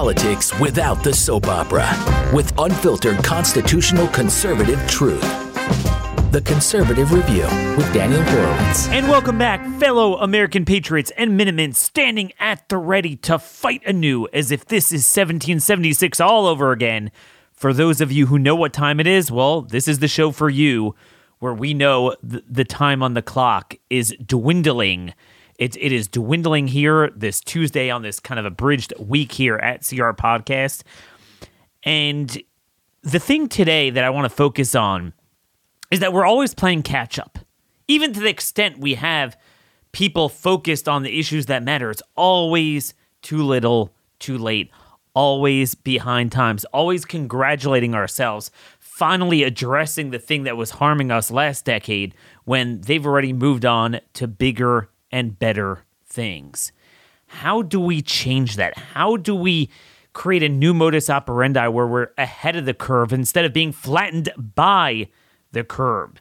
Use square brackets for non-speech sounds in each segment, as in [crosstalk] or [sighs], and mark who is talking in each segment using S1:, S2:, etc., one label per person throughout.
S1: politics without the soap opera with unfiltered constitutional conservative truth. The Conservative Review with Daniel Horowitz.
S2: And welcome back, fellow American patriots and Minutemen standing at the ready to fight anew as if this is 1776 all over again. For those of you who know what time it is, well, this is the show for you where we know th- the time on the clock is dwindling. It, it is dwindling here this Tuesday on this kind of abridged week here at CR Podcast. And the thing today that I want to focus on is that we're always playing catch up. Even to the extent we have people focused on the issues that matter, it's always too little, too late, always behind times, always congratulating ourselves, finally addressing the thing that was harming us last decade when they've already moved on to bigger and better things. How do we change that? How do we create a new modus operandi where we're ahead of the curve instead of being flattened by the curve?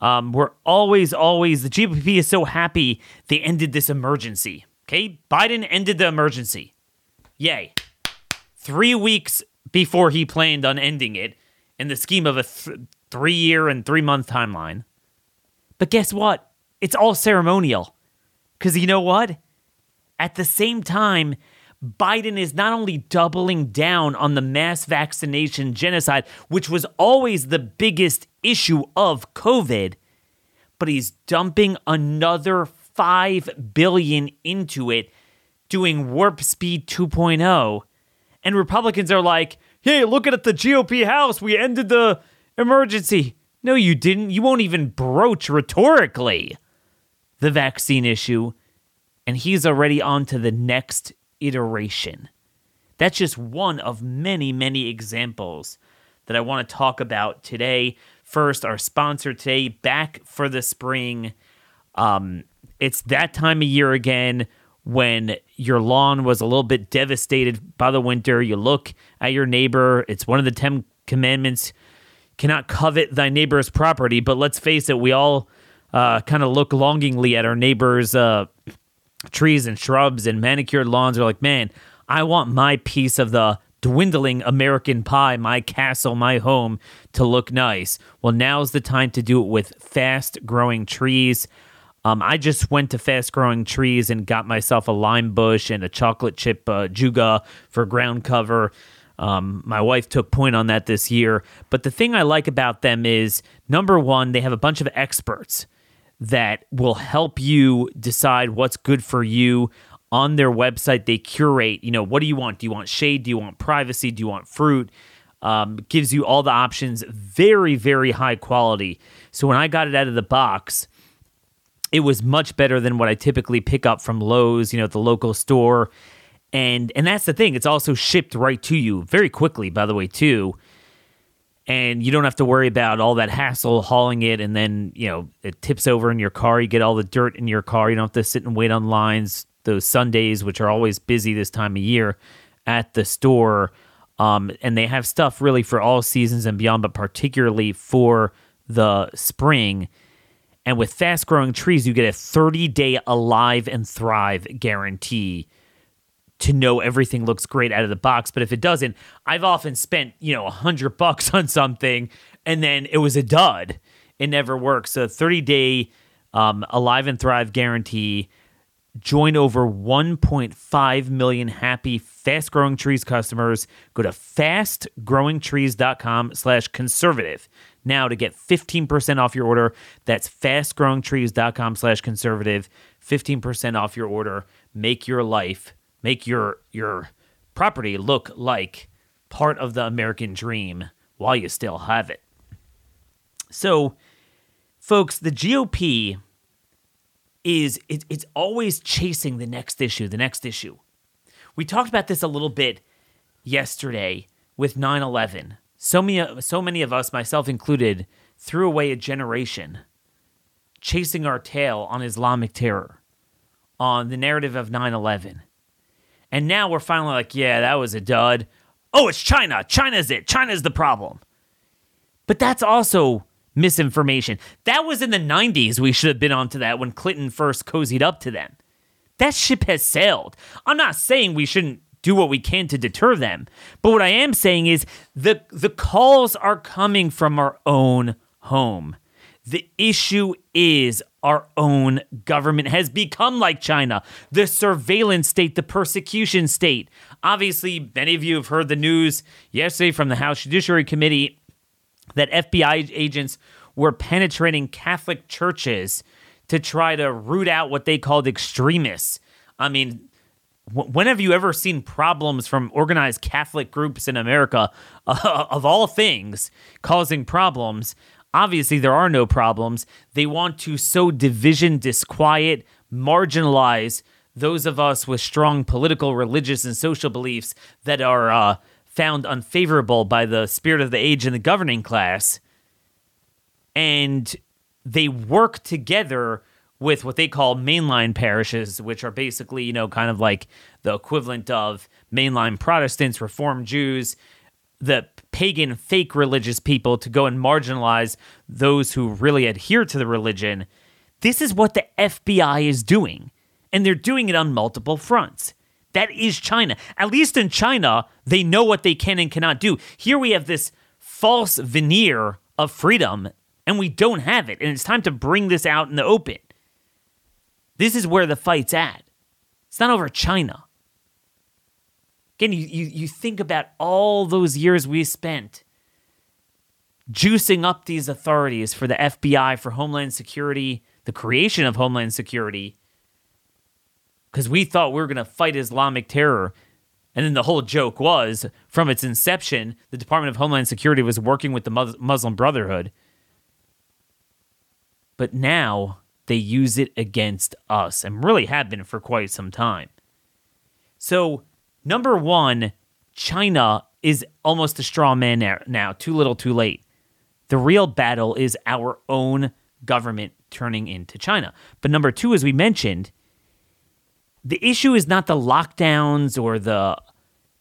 S2: Um, we're always, always, the GOP is so happy they ended this emergency. Okay. Biden ended the emergency. Yay. Three weeks before he planned on ending it in the scheme of a th- three year and three month timeline. But guess what? It's all ceremonial. Because you know what? At the same time, Biden is not only doubling down on the mass vaccination genocide, which was always the biggest issue of COVID, but he's dumping another 5 billion into it, doing warp speed 2.0. And Republicans are like, "Hey, look at the GOP House. We ended the emergency." No, you didn't. You won't even broach rhetorically the vaccine issue. And he's already on to the next iteration. That's just one of many, many examples that I want to talk about today. First, our sponsor today, Back for the Spring. Um, it's that time of year again when your lawn was a little bit devastated by the winter. You look at your neighbor, it's one of the 10 commandments cannot covet thy neighbor's property. But let's face it, we all uh, kind of look longingly at our neighbor's uh, trees and shrubs and manicured lawns are like, man, I want my piece of the dwindling American pie, my castle, my home to look nice. Well, now's the time to do it with fast growing trees. Um, I just went to fast growing trees and got myself a lime bush and a chocolate chip uh, juga for ground cover. Um, my wife took point on that this year. But the thing I like about them is number one, they have a bunch of experts that will help you decide what's good for you on their website. They curate you know what do you want? Do you want shade? Do you want privacy? Do you want fruit? Um, gives you all the options. Very very high quality. So when i got it out of the box it was much better than what i typically pick up from lowes you know at the local store. And and that's the thing. It's also shipped right to you very quickly by the way too and you don't have to worry about all that hassle hauling it. And then you know it tips over in your car. You get all the dirt in your car. You don't have to sit and wait on lines. Those sundays which are always busy this time of year at the store um, and they have stuff really for all seasons and beyond but particularly for the spring. And with fast growing trees you get a 30 day alive and thrive guarantee to know everything looks great out of the box. But if it doesn't, I've often spent, you know, a hundred [laughs] bucks on something and then it was a dud. It never works. So 30 day um, Alive and Thrive guarantee. Join over 1.5 million happy fast growing trees customers. Go to fastgrowingtrees.com slash conservative now to get 15% off your order. That's fastgrowingtrees.com slash conservative. 15% off your order. Make your life make your your property look like part of the American dream while you still have it. So, folks, the GOP is it, it's always chasing the next issue, the next issue. We talked about this a little bit yesterday with 9/11. So many so many of us, myself included, threw away a generation chasing our tail on Islamic terror, on the narrative of 9/11 and now we're finally like, yeah, that was a dud. Oh, it's China. China's it. China's the problem. But that's also misinformation. That was in the 90s. We should have been onto that when Clinton first cozied up to them. That ship has sailed. I'm not saying we shouldn't do what we can to deter them. But what I am saying is the the calls are coming from our own home. The issue is our own government has become like China, the surveillance state, the persecution state. Obviously, many of you have heard the news yesterday from the House Judiciary Committee that FBI agents were penetrating Catholic churches to try to root out what they called extremists. I mean, when have you ever seen problems from organized Catholic groups in America, uh, [laughs] of all things, causing problems? Obviously, there are no problems. They want to sow division, disquiet, marginalize those of us with strong political, religious, and social beliefs that are uh, found unfavorable by the spirit of the age and the governing class. And they work together with what they call mainline parishes, which are basically, you know, kind of like the equivalent of mainline Protestants, Reformed Jews, the pagan, fake religious people to go and marginalize those who really adhere to the religion. This is what the FBI is doing, and they're doing it on multiple fronts. That is China. At least in China, they know what they can and cannot do. Here we have this false veneer of freedom, and we don't have it. And it's time to bring this out in the open. This is where the fight's at. It's not over China. Again, you, you, you think about all those years we spent juicing up these authorities for the FBI, for Homeland Security, the creation of Homeland Security, because we thought we were going to fight Islamic terror. And then the whole joke was from its inception, the Department of Homeland Security was working with the Muslim Brotherhood. But now they use it against us and really have been for quite some time. So Number one, China is almost a straw man now. Too little, too late. The real battle is our own government turning into China. But number two, as we mentioned, the issue is not the lockdowns or the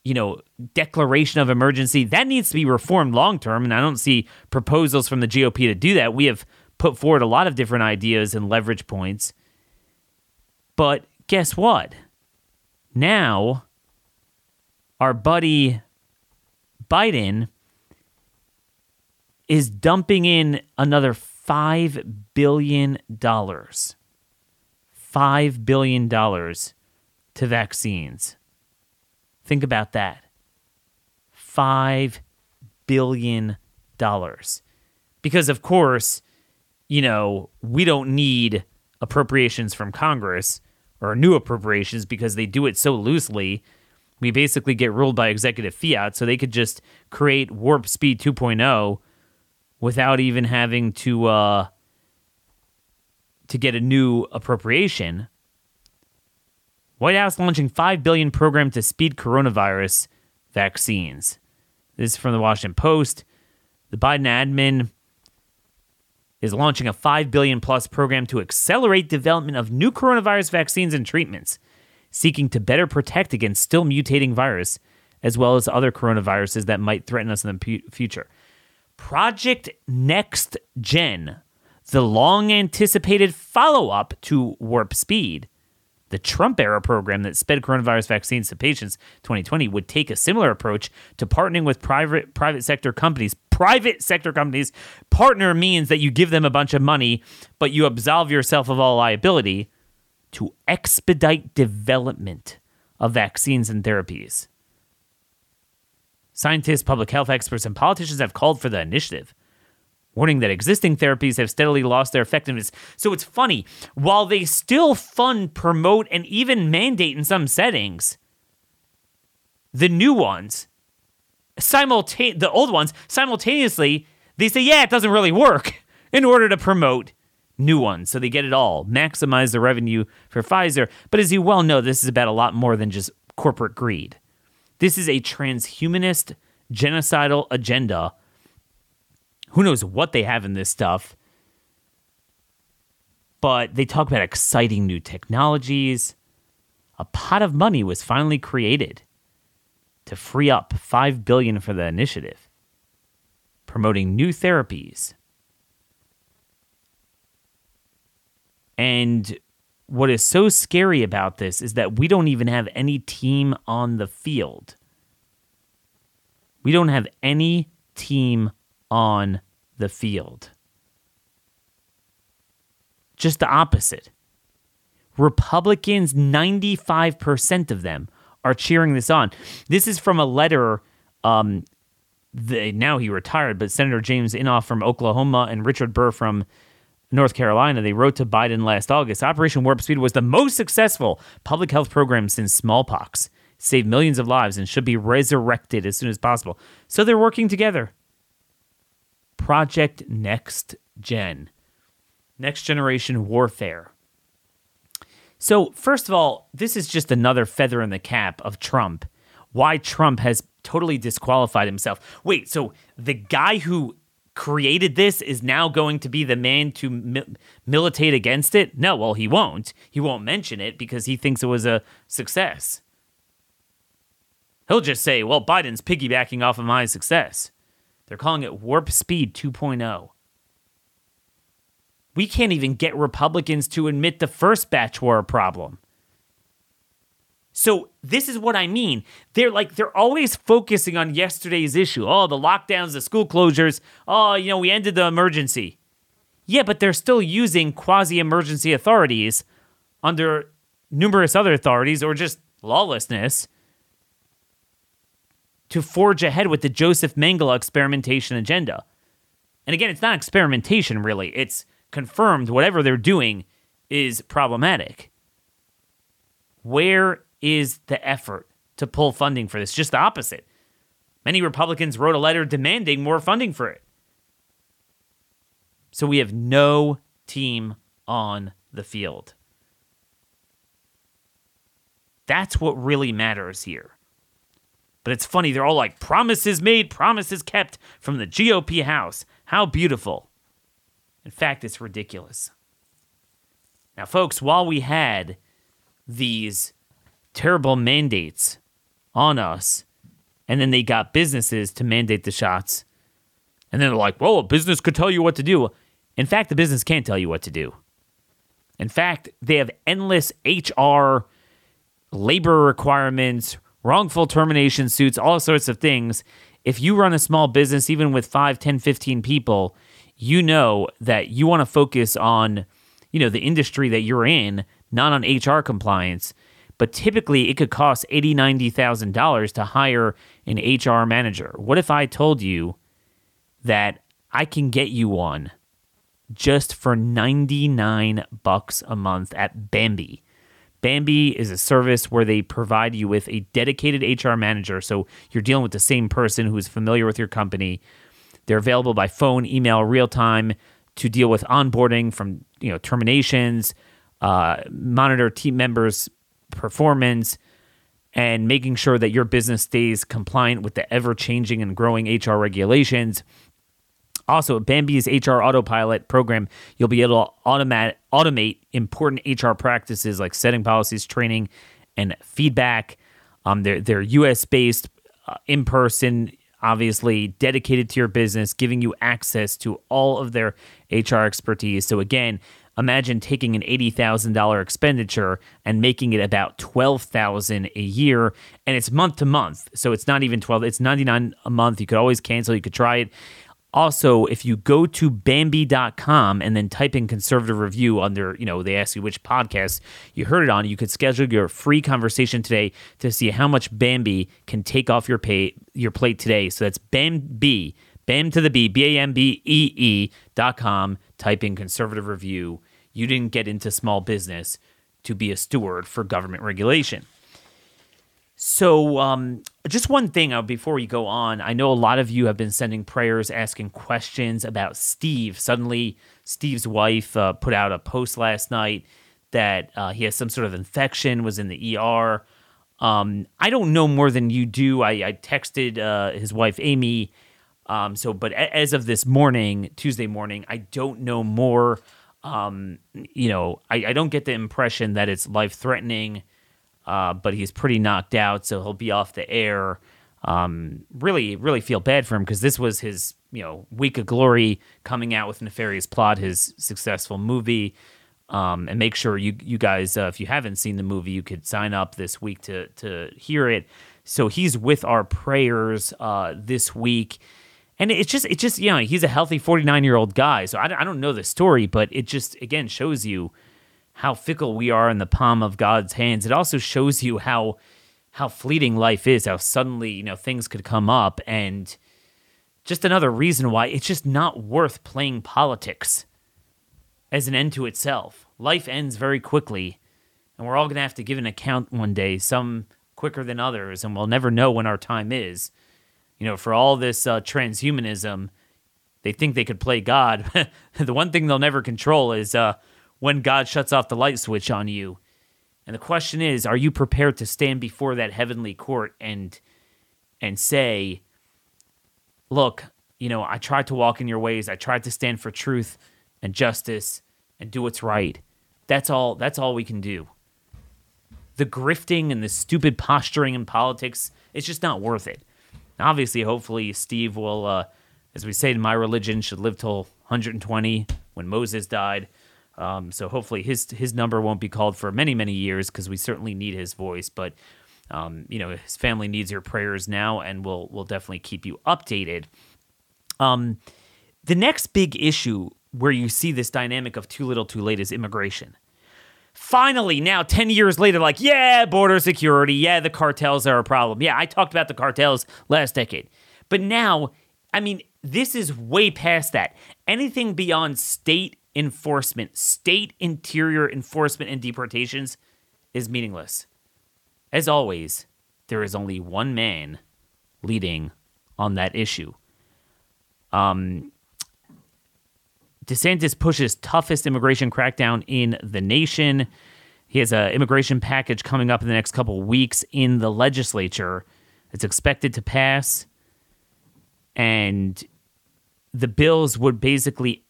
S2: you know declaration of emergency that needs to be reformed long term and i don't see proposals from the gop to do that we have put forward a lot of different ideas and leverage points but guess what now our buddy Biden is dumping in another $5 billion. $5 billion to vaccines. Think about that. $5 billion. Because, of course, you know, we don't need appropriations from Congress or new appropriations because they do it so loosely we basically get ruled by executive fiat. So they could just create Warp Speed 2.0 without even having to uh, to get a new appropriation. White House launching five billion program to speed coronavirus vaccines. This is from the Washington Post. The Biden admin is launching a 5 billion plus program to accelerate development of new coronavirus vaccines and treatments seeking to better protect against still mutating virus, as well as other coronaviruses that might threaten us in the future. Project Next Gen, the long anticipated follow up to Warp Speed, the Trump era program that sped coronavirus vaccines to patients 2020 would take a similar approach to partnering with private private sector companies. Private sector companies partner means that you give them a bunch of money, but you absolve yourself of all liability to expedite development of vaccines and therapies. Scientists, public health experts, and politicians have called for the initiative, warning that existing therapies have steadily lost their effectiveness. So it's funny, while they still fund, promote, and even mandate in some settings, the new ones, simultane- the old ones, simultaneously, they say, yeah, it doesn't really work [laughs] in order to promote new ones. So they get it all, maximize the revenue for Pfizer. But as you well know, this is about a lot more than just corporate greed. This is a transhumanist, genocidal agenda. Who knows what they have in this stuff? But they talk about exciting new technologies. A pot of money was finally created to free up 5 billion for the initiative, promoting new therapies And what is so scary about this is that we don't even have any team on the field. We don't have any team on the field. Just the opposite. Republicans, 95% of them are cheering this on. This is from a letter. Um, the, now he retired, but Senator James Inhofe from Oklahoma and Richard Burr from North Carolina, they wrote to Biden last August Operation Warp Speed was the most successful public health program since smallpox, saved millions of lives, and should be resurrected as soon as possible. So they're working together. Project Next Gen, Next Generation Warfare. So, first of all, this is just another feather in the cap of Trump. Why Trump has totally disqualified himself. Wait, so the guy who created this is now going to be the man to mi- militate against it? No, well, he won't. He won't mention it because he thinks it was a success. He'll just say, well, Biden's piggybacking off of my success. They're calling it Warp Speed 2.0. We can't even get Republicans to admit the first batch war a problem. So this is what I mean. They're like they're always focusing on yesterday's issue. Oh, the lockdowns, the school closures. Oh, you know, we ended the emergency. Yeah, but they're still using quasi-emergency authorities under numerous other authorities or just lawlessness to forge ahead with the Joseph Mengele experimentation agenda. And again, it's not experimentation really. It's confirmed whatever they're doing is problematic. Where is the effort to pull funding for this. Just the opposite. Many Republicans wrote a letter demanding more funding for it. So we have no team on the field. That's what really matters here. But it's funny, they're all like, promises made, promises kept from the GOP House. How beautiful. In fact, it's ridiculous. Now, folks, while we had these terrible mandates on us, and then they got businesses to mandate the shots. And then they're like, well, a business could tell you what to do. In fact, the business can't tell you what to do. In fact, they have endless HR, labor requirements, wrongful termination suits, all sorts of things. If you run a small business, even with 5, 10, 15 people, you know that you want to focus on, you know, the industry that you're in, not on HR compliance but typically it could cost eighty, ninety thousand dollars to hire an HR manager. What if I told you that I can get you one just for ninety nine bucks a month at Bambee? Bambee is a service where they provide you with a dedicated HR manager. So you're dealing with the same person who is familiar with your company. They're available by phone, email, real time to deal with onboarding from you know terminations, uh, monitor team members' performance and making sure that your business stays compliant with the ever changing and growing HR regulations. Also, Bambee's HR Autopilot program, you'll be able to automate, automate important HR practices like setting policies, training, and feedback. Um, they're, they're US based, uh, in person, obviously dedicated to your business, giving you access to all of their HR expertise. So, again, imagine taking an $80,000 expenditure and making it about 12,000 a year and it's month to month. So it's not even 12, it's 99 a month. You could always cancel, you could try it. Also, if you go to Bambee.com and then type in conservative review under, you know, they ask you which podcast you heard it on, you could schedule your free conversation today to see how much Bambee can take off your pay your plate today. So that's Bambee BAM to the B, B A M B E E dot com, type in conservative review. You didn't get into small business to be a steward for government regulation. So, um, just one thing uh, before we go on. I know a lot of you have been sending prayers, asking questions about Steve. Suddenly, Steve's wife uh, put out a post last night that uh, he has some sort of infection, was in the ER. Um, I don't know more than you do. I, I texted uh, his wife, Amy, um, so, but as of this morning, Tuesday morning, I don't know more. Um, you know, I, I, don't get the impression that it's life threatening, uh, but he's pretty knocked out, so he'll be off the air. Um, really, really feel bad for him because this was his, you know, week of glory coming out with Nefarious Plot, his successful movie. Um, and make sure you you guys, uh, if you haven't seen the movie, you could sign up this week to to hear it. So he's with our prayers uh, this week, and it's just it's just you know he's a healthy 49 year old guy. So I, I don't know the story, but it just again shows you how fickle we are in the palm of God's hands. It also shows you how how fleeting life is, how suddenly, you know, things could come up and just another reason why it's just not worth playing politics as an end to itself. Life ends very quickly, and we're all going to have to give an account one day, some quicker than others, and we'll never know when our time is. You know, for all this uh, transhumanism, they think they could play God. [laughs] the one thing they'll never control is uh, when God shuts off the light switch on you. And the question is, are you prepared to stand before that heavenly court and and say, "Look, you know, I tried to walk in your ways. I tried to stand for truth and justice and do what's right." That's all that's all we can do. The grifting and the stupid posturing in politics, it's just not worth it. Obviously, hopefully Steve will uh, as we say in my religion should live till 120 when Moses died. Um, so hopefully his his number won't be called for many many years because we certainly need his voice. But um, you know his family needs your prayers now, and we'll we'll definitely keep you updated. Um, the next big issue where you see this dynamic of too little, too late is immigration. Finally, now 10 years later, like, yeah, border security, yeah, the cartels are a problem. Yeah, I talked about the cartels last decade. But now, I mean, this is way past that. Anything beyond state enforcement, state interior enforcement and deportations is meaningless. As always, there is only one man leading on that issue. Um, DeSantis pushes toughest immigration crackdown in the nation. He has an immigration package coming up in the next couple weeks in the legislature. It's expected to pass, and the bills would basically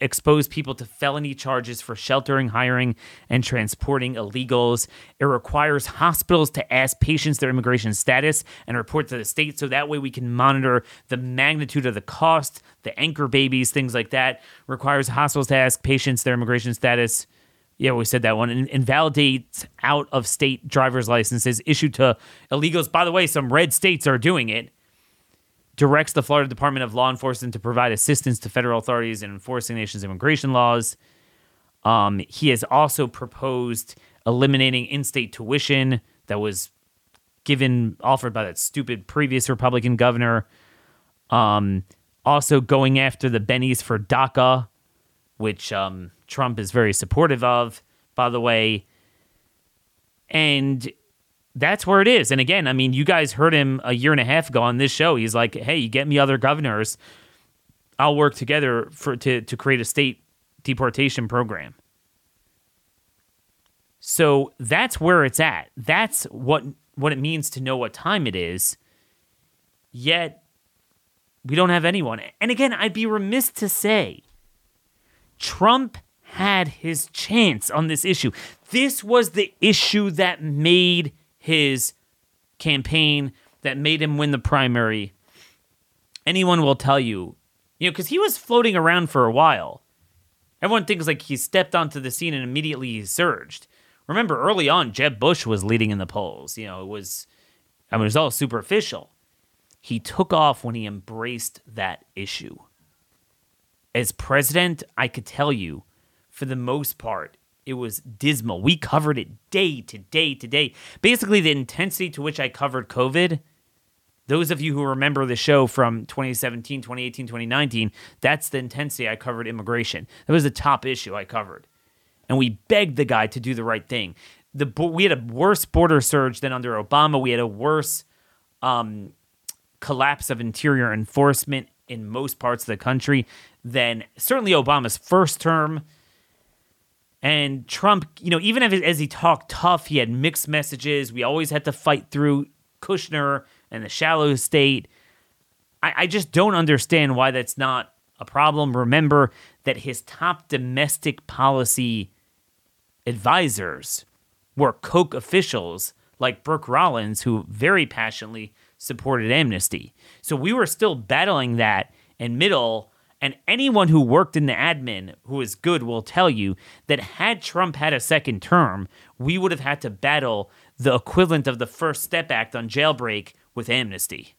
S2: expose people to felony charges for sheltering, hiring, and transporting illegals. It requires hospitals to ask patients their immigration status and report to the state so that way we can monitor the magnitude of the cost, the anchor babies, things like that. Requires hospitals to ask patients their immigration status. Yeah, we said that one. And invalidates out of state driver's licenses issued to illegals. By the way, some red states are doing it directs the Florida Department of Law Enforcement to provide assistance to federal authorities in enforcing the nation's immigration laws. Um, he has also proposed eliminating in-state tuition that was given offered by that stupid previous Republican governor. Um, also going after the bennies for DACA, which um, Trump is very supportive of, by the way. And that's where it is. And again, I mean, you guys heard him a year and a half ago on this show. He's like, "Hey, you get me other governors, I'll work together for to to create a state deportation program." So that's where it's at. That's what what it means to know what time it is. Yet we don't have anyone. And again, I'd be remiss to say Trump had his chance on this issue. This was the issue that made his campaign that made him win the primary, anyone will tell you, you know, because he was floating around for a while. Everyone thinks like he stepped onto the scene and immediately he surged. Remember, early on, Jeb Bush was leading in the polls. You know, it was, I mean, it was all superficial. He took off when he embraced that issue. As president, I could tell you, for the most part, it was dismal. We covered it day to day to day. Basically, the intensity to which I covered COVID, those of you who remember the show from 2017, 2018, 2019, that's the intensity I covered immigration. That was the top issue I covered. And we begged the guy to do the right thing. The we had a worse border surge than under Obama. We had a worse um, collapse of interior enforcement in most parts of the country than certainly Obama's first term and Trump, you know, even as he talked tough, he had mixed messages. We always had to fight through Kushner and the shallow state. I, I just don't understand why that's not a problem. Remember that his top domestic policy advisors were Koch officials like Brooke Rollins, who very passionately supported amnesty. So we were still battling that in middle And anyone who worked in the admin who is good will tell you that had Trump had a second term, we would have had to battle the equivalent of the First Step Act on jailbreak with amnesty.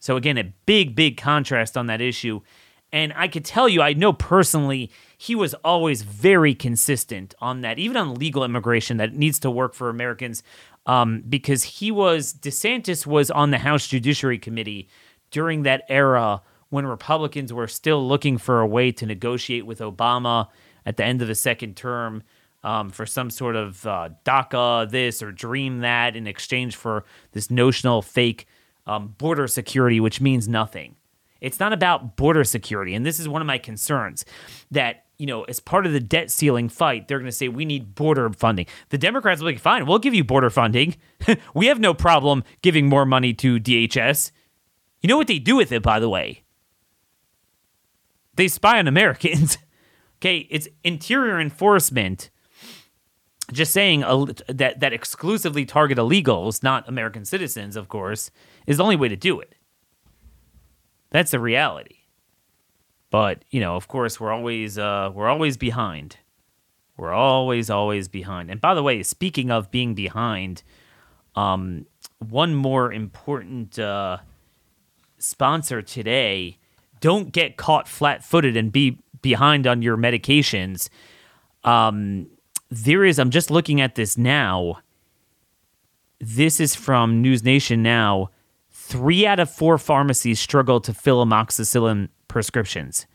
S2: So, again, a big, big contrast on that issue. And I could tell you, I know personally, he was always very consistent on that, even on legal immigration that needs to work for Americans, um, because he was, DeSantis was on the House Judiciary Committee during that era when Republicans were still looking for a way to negotiate with Obama at the end of the second term um, for some sort of uh, DACA this or dream that in exchange for this notional fake um, border security, which means nothing. It's not about border security. And this is one of my concerns that, you know, as part of the debt ceiling fight, they're going to say we need border funding. The Democrats will be like, fine, we'll give you border funding. [laughs] we have no problem giving more money to DHS. You know what they do with it, by the way? They spy on Americans. [laughs] okay, it's interior enforcement. Just saying that that exclusively target illegals, not American citizens, of course, is the only way to do it. That's the reality. But you know, of course, we're always uh, we're always behind. We're always always behind. And by the way, speaking of being behind, um, one more important uh, sponsor today don't get caught flat footed and be behind on your medications. Um, there is, I'm just looking at this now. This is from News Nation now. Three out of four pharmacies struggle to fill amoxicillin prescriptions.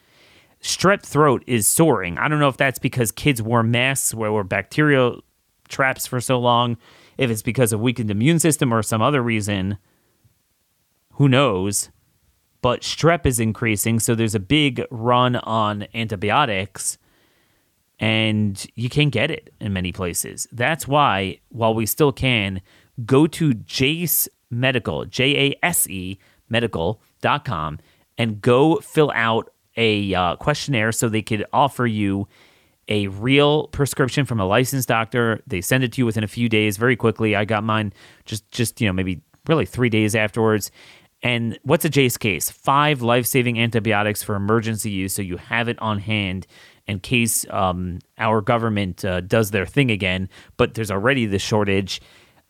S2: Strep throat is soaring. I don't know if that's because kids wore masks where were bacterial traps for so long, if it's because of weakened immune system or some other reason. Who knows? But strep is increasing. So there's a big run on antibiotics, and you can't get it in many places. That's why, while we still can, go to Jase Medical, J A S E medical.com, and go fill out a uh, questionnaire so they could offer you a real prescription from a licensed doctor. They send it to you within a few days, very quickly. I got mine just just you know maybe really three days afterwards, and what's a Jase case? Five life saving antibiotics for emergency use, so you have it on hand in case um, our government uh, does their thing again. But there's already the shortage.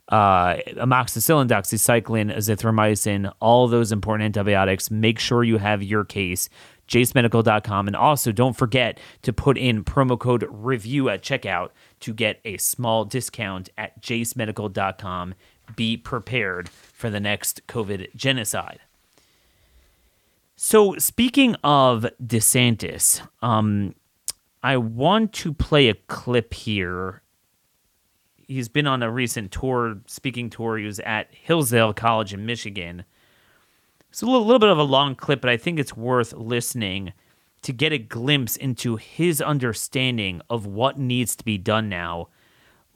S2: Uh, amoxicillin, doxycycline, azithromycin, all those important antibiotics. Make sure you have your case. JaseMedical.com. And also don't forget to put in promo code REVIEW at checkout to get a small discount at JaseMedical.com be prepared for the next COVID genocide. So, speaking of DeSantis, um, I want to play a clip here. He's been on a recent tour, speaking tour. He was at Hillsdale College in Michigan. It's a little, little bit of a long clip, but I think it's worth listening to get a glimpse into his understanding of what needs to be done now.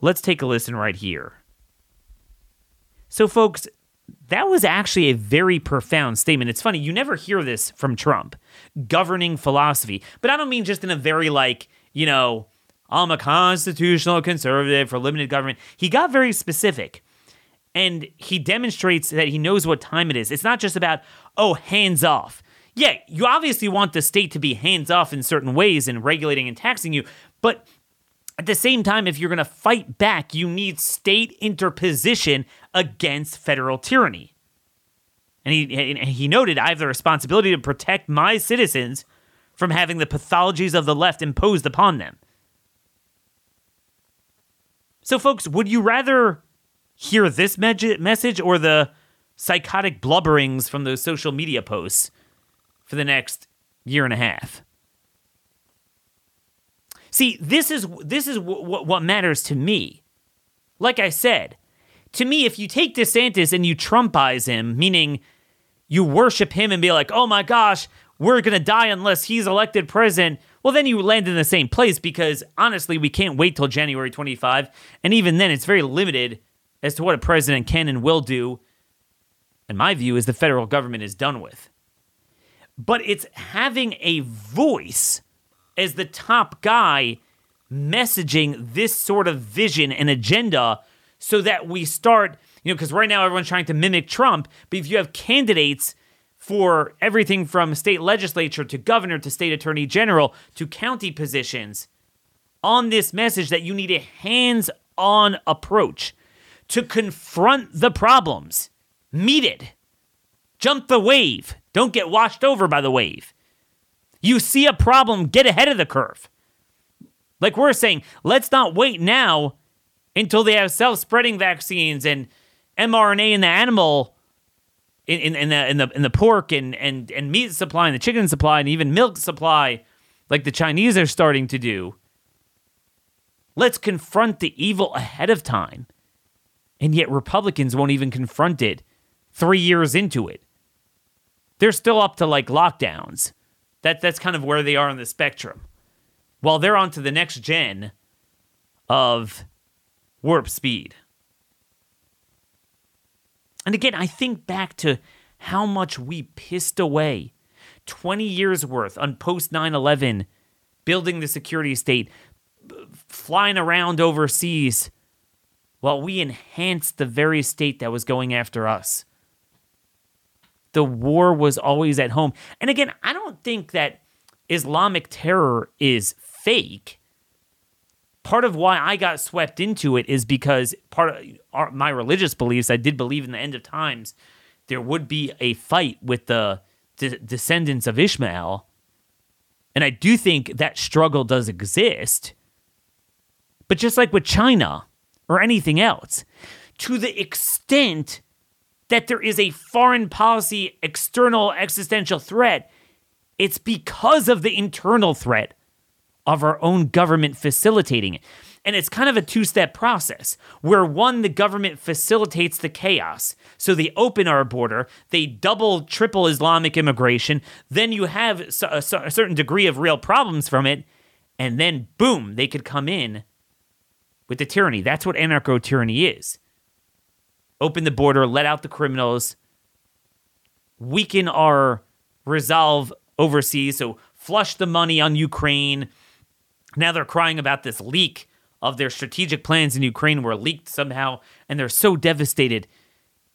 S2: Let's take a listen right here. So, folks, that was actually a very profound statement. It's funny, you never hear this from Trump governing philosophy, but I don't mean just in a very like, you know, I'm a constitutional conservative for limited government. He got very specific and he demonstrates that he knows what time it is. It's not just about, oh, hands off. Yeah, you obviously want the state to be hands off in certain ways in regulating and taxing you, but at the same time, if you're going to fight back, you need state interposition against federal tyranny. And he, he noted, I have the responsibility to protect my citizens from having the pathologies of the left imposed upon them. So, folks, would you rather hear this me- message or the psychotic blubberings from those social media posts for the next year and a half? See, this is this is w- w- what matters to me. Like I said, to me, if you take DeSantis and you Trumpize him, meaning you worship him and be like, "Oh my gosh, we're gonna die unless he's elected president," well, then you land in the same place because honestly, we can't wait till January 25, and even then, it's very limited as to what a president can and will do. And my view is the federal government is done with. But it's having a voice as the top guy messaging this sort of vision and agenda so that we start, you know, because right now everyone's trying to mimic Trump, but if you have candidates for everything from state legislature to governor to state attorney general to county positions on this message that you need a hands on approach to confront the problems. Meet it. Jump the wave. Don't get washed over by the wave. You see a problem, get ahead of the curve. Like we're saying, let's not wait now until they have self spreading vaccines and mRNA in the animal. In, in, in, the in the in the pork and, and and meat supply and the chicken supply and even milk supply, like the Chinese are starting to do. Let's confront the evil ahead of time. And yet Republicans won't even confront it three years into it. They're still up to like lockdowns. That that's kind of where they are on the spectrum. While they're on to the next gen of warp speed. And again, I think back to how much we pissed away 20 years worth on post 9 11, building the security state, flying around overseas while we enhanced the very state that was going after us. The war was always at home. And again, I don't think that Islamic terror is fake. Part of why I got swept into it is because part of our, my religious beliefs, I did believe in the end of times, there would be a fight with the, the descendants of Ishmael. And I do think that struggle does exist. But just like with China or anything else, to the extent that there is a foreign policy external existential threat, it's because of the internal threat of our own government facilitating it. And it's kind of a two step process where one, the government facilitates the chaos. So they open our border, they double, triple Islamic immigration. Then you have a certain degree of real problems from it. And then, boom, they could come in with the tyranny. That's what anarcho tyranny is. Open the border, let out the criminals, weaken our resolve overseas. So flush the money on Ukraine. Now they're crying about this leak of their strategic plans in Ukraine were leaked somehow, and they're so devastated.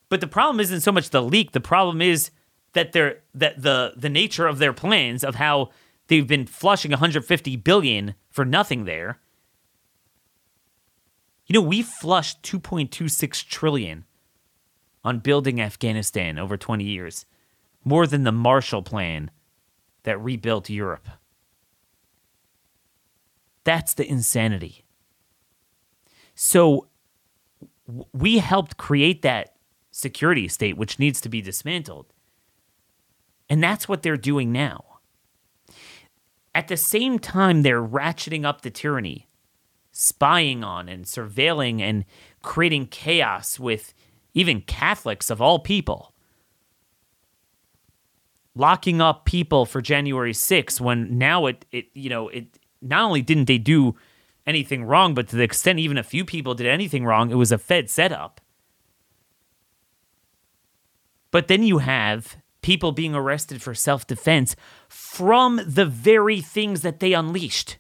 S2: But the problem isn't so much the leak. The problem is that they're that the the nature of their plans of how they've been flushing 150 billion for nothing there you know, we flushed 2.26 trillion on building Afghanistan over 20 years, more than the Marshall Plan that rebuilt Europe. That's the insanity. So we helped create that security state, which needs to be dismantled. And that's what they're doing now. At the same time, they're ratcheting up the tyranny spying on and surveilling and creating chaos with even Catholics of all people. Locking up people for January 6th when now it, it you know, it not only didn't they do anything wrong, but to the extent even a few people did anything wrong, it was a Fed setup. But then you have people being arrested for self defense from the very things that they unleashed.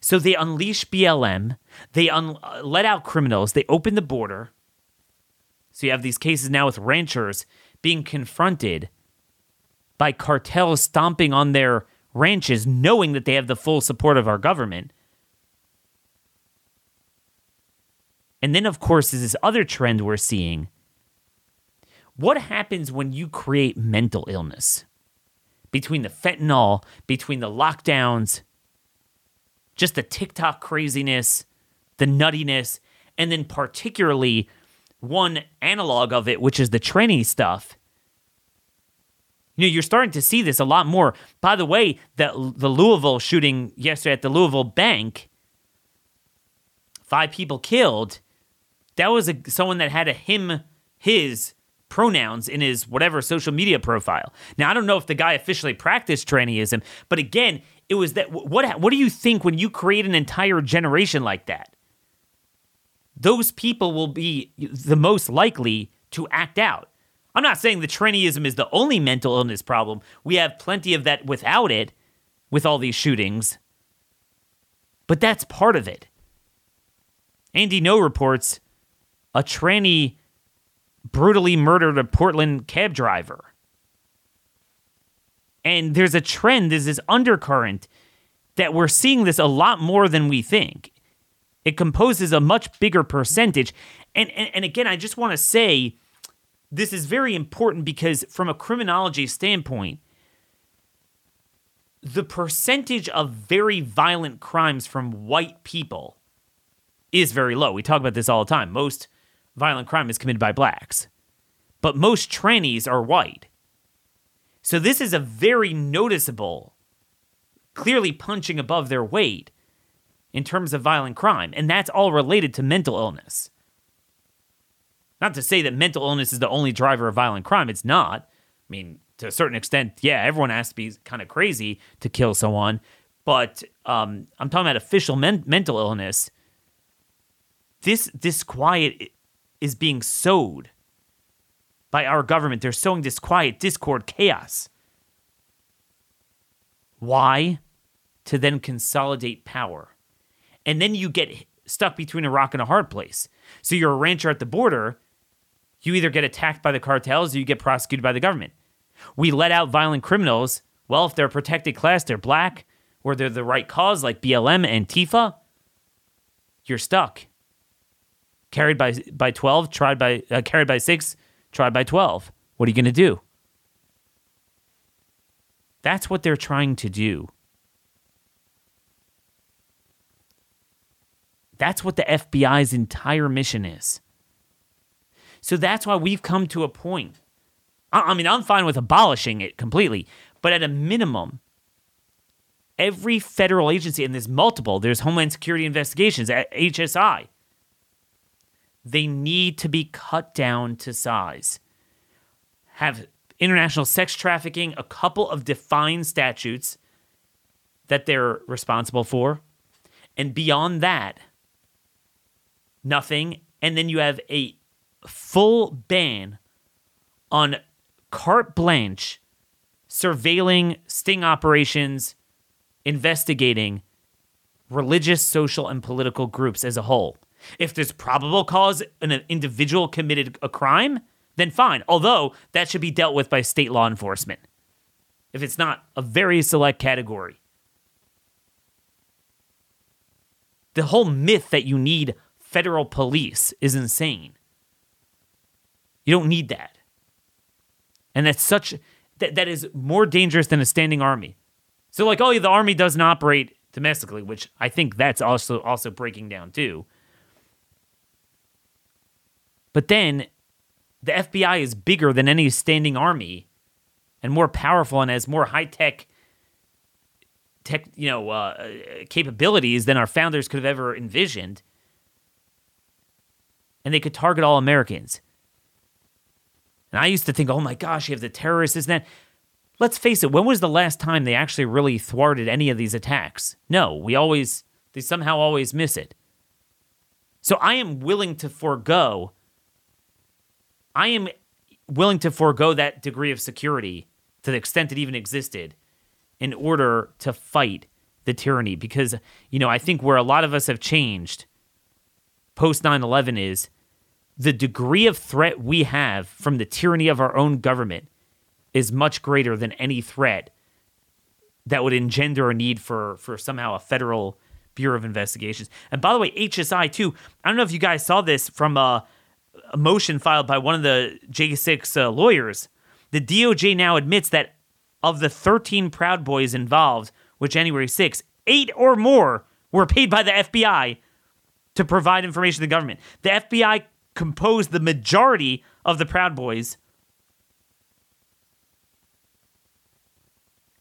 S2: So they unleash BLM, they un- uh, let out criminals, they open the border. So you have these cases now with ranchers being confronted by cartels stomping on their ranches, knowing that they have the full support of our government. And then, of course, is this other trend we're seeing. What happens when you create mental illness? Between the fentanyl, between the lockdowns, just the TikTok craziness, the nuttiness, and then particularly one analog of it, which is the tranny stuff. You know, you're starting to see this a lot more. By the way, the the Louisville shooting yesterday at the Louisville bank, five people killed. That was a, someone that had a him, his pronouns in his whatever social media profile. Now I don't know if the guy officially practiced trannyism, but again, it was that what what do you think when you create an entire generation like that? Those people will be the most likely to act out. I'm not saying the trannyism is the only mental illness problem. We have plenty of that without it, with all these shootings. But that's part of it. Andy Ngo reports a tranny brutally murdered a Portland cab driver And there's a trend, there's this undercurrent that we're seeing this a lot more than we think. It composes a much bigger percentage. And, and, and again, I just want to say this is very important because, from a criminology standpoint, the percentage of very violent crimes from white people is very low. We talk about this all the time. Most violent crime is committed by blacks, but most trannies are white. So this is a very noticeable, clearly punching above their weight in terms of violent crime, and that's all related to mental illness. Not to say that mental illness is the only driver of violent crime, it's not. I mean, to a certain extent, yeah, everyone has to be kind of crazy to kill someone, but um, I'm talking about official men- mental illness. This disquiet is being sowed by our government. They're sowing disquiet, discord, chaos. Why? To then consolidate power. And then you get stuck between a rock and a hard place. So you're a rancher at the border. You either get attacked by the cartels or you get prosecuted by the government. We let out violent criminals. Well, if they're a protected class, they're black, or they're the right cause, like BLM and Tifa, you're stuck. Carried by by twelve, tried by uh, carried by six, tried by twelve. What are you going to do? That's what they're trying to do. That's what the FBI's entire mission is. So that's why we've come to a point I mean, I'm fine with abolishing it completely, but at a minimum, every federal agency, and there's multiple, there's Homeland Security investigations at HSI, they need to be cut down to size. Have international sex trafficking, a couple of defined statutes that they're responsible for. And beyond that, nothing. And then you have a full ban on carte blanche surveilling sting operations, investigating religious, social, and political groups as a whole. If there's probable cause an individual committed a crime, then fine. Although that should be dealt with by state law enforcement. If it's not a very select category. The whole myth that you need federal police is insane. You don't need that. And that's such that that is more dangerous than a standing army. So like, oh, yeah, the army doesn't operate domestically, which I think that's also also breaking down too. But then the FBI is bigger than any standing army and more powerful and has more high tech tech, you know, uh, capabilities than our founders could have ever envisioned. And they could target all Americans. And I used to think, oh my gosh, you have the terrorists, isn't that? Let's face it, when was the last time they actually really thwarted any of these attacks? No, we always, they somehow always miss it. So I am willing to forego, I am willing to forego that degree of security to the extent it even existed in order to fight the tyranny. Because, you know, I think where a lot of us have changed post 9 11 is the degree of threat we have from the tyranny of our own government is much greater than any threat that would engender a need for for somehow a federal bureau of investigations. And by the way, HSI too. I don't know if you guys saw this from a, a motion filed by one of the J6 uh, lawyers. The DOJ now admits that of the 13 Proud Boys involved with January 6, eight or more were paid by the FBI to provide information to the government. The FBI composed the majority of the Proud Boys.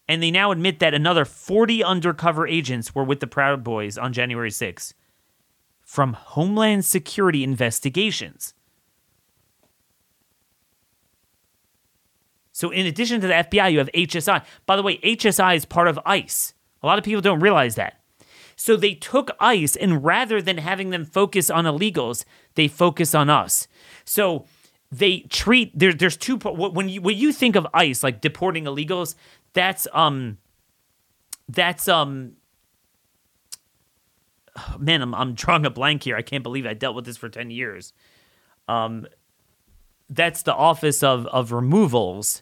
S2: And they now admit that another 40 undercover agents were with the Proud Boys on January 6 from Homeland Security investigations. So, in addition to the FBI, you have HSI. By the way, HSI is part of ICE. A lot of people don't realize that. So they took ICE and rather than having them focus on illegals, they focus on us. So they treat there, there's two when you when you think of ICE like deporting illegals, that's um that's um [sighs] man, I'm I'm drawing a blank here. I can't believe I dealt with this for 10 years. Um that's the office of of removals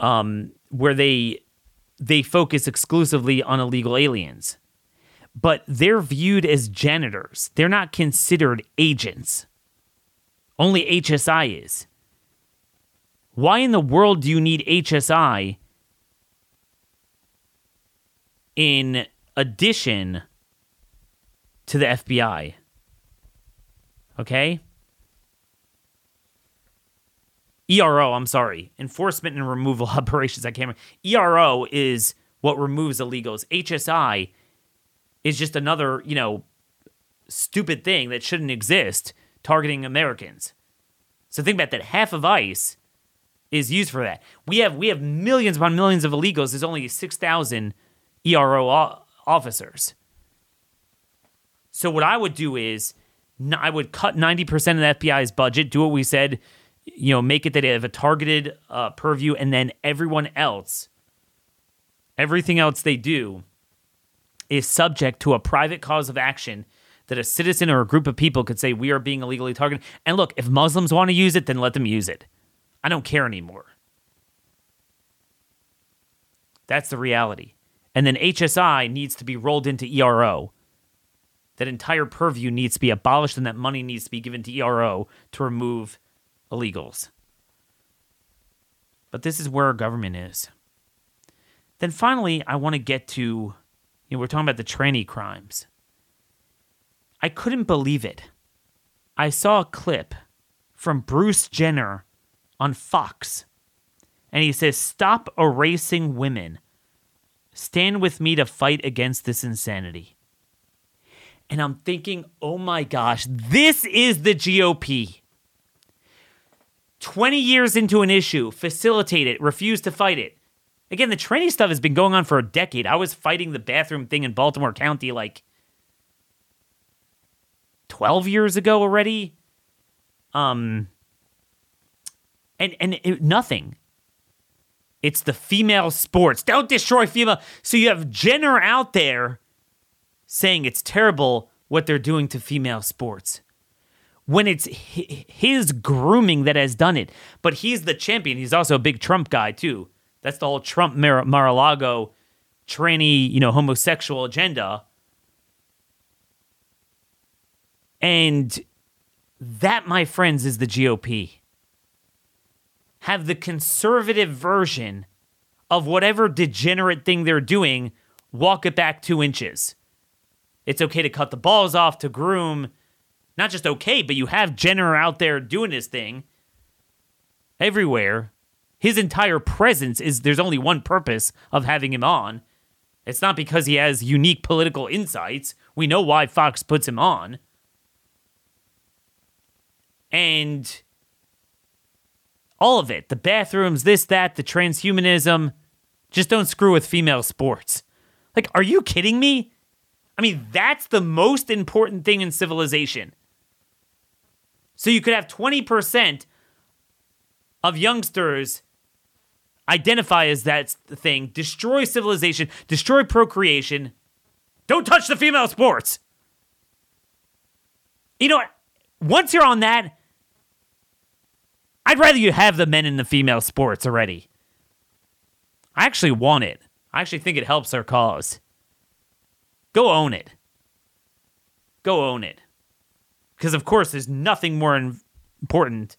S2: um, where they they focus exclusively on illegal aliens. But they're viewed as janitors. They're not considered agents. Only HSI is. Why in the world do you need HSI in addition to the FBI? Okay? ERO, I'm sorry, enforcement and removal [laughs] operations. I can't remember. ERO is what removes illegals. HSI is just another, you know, stupid thing that shouldn't exist targeting Americans. So think about that. Half of ICE is used for that. We have we have millions upon millions of illegals. There's only six thousand ERO officers. So what I would do is I would cut ninety percent of the FBI's budget. Do what we said you know, make it that they have a targeted uh, purview, and then everyone else, everything else they do, is subject to a private cause of action that a citizen or a group of people could say we are being illegally targeted. And look, if Muslims want to use it, then let them use it. I don't care anymore. That's the reality. And then HSI needs to be rolled into ERO. That entire purview needs to be abolished, and that money needs to be given to ERO to remove illegals. But this is where our government is. Then finally, I want to get to, you know, we're talking about the tranny crimes. I couldn't believe it. I saw a clip from Bruce Jenner on Fox, and he says, Stop erasing women. Stand with me to fight against this insanity. And I'm thinking, oh my gosh, this is the GOP. 20 years into an issue, facilitate it, refuse to fight it. Again, the tranny stuff has been going on for a decade. I was fighting the bathroom thing in Baltimore County like 12 years ago already. Um and and it, nothing. It's the female sports. Don't destroy female. So you have Jenner out there saying it's terrible what they're doing to female sports when it's his grooming that has done it. But he's the champion. He's also a big Trump guy too. That's the whole Trump Mar- Mar-a-Lago tranny, you know, homosexual agenda. And that, my friends, is the GOP. Have the conservative version of whatever degenerate thing they're doing, walk it back two inches. It's okay to cut the balls off, to groom, not just okay, but you have Jenner out there doing his thing everywhere. His entire presence is there's only one purpose of having him on. It's not because he has unique political insights. We know why Fox puts him on. And all of it the bathrooms, this, that, the transhumanism. Just don't screw with female sports. Like, are you kidding me? I mean, that's the most important thing in civilization. So you could have 20% of youngsters identify as that thing, destroy civilization, destroy procreation. Don't touch the female sports. You know what? Once you're on that, I'd rather you have the men in the female sports already. I actually want it. I actually think it helps our cause. Go own it. Go own it. Because, of course, there's nothing more important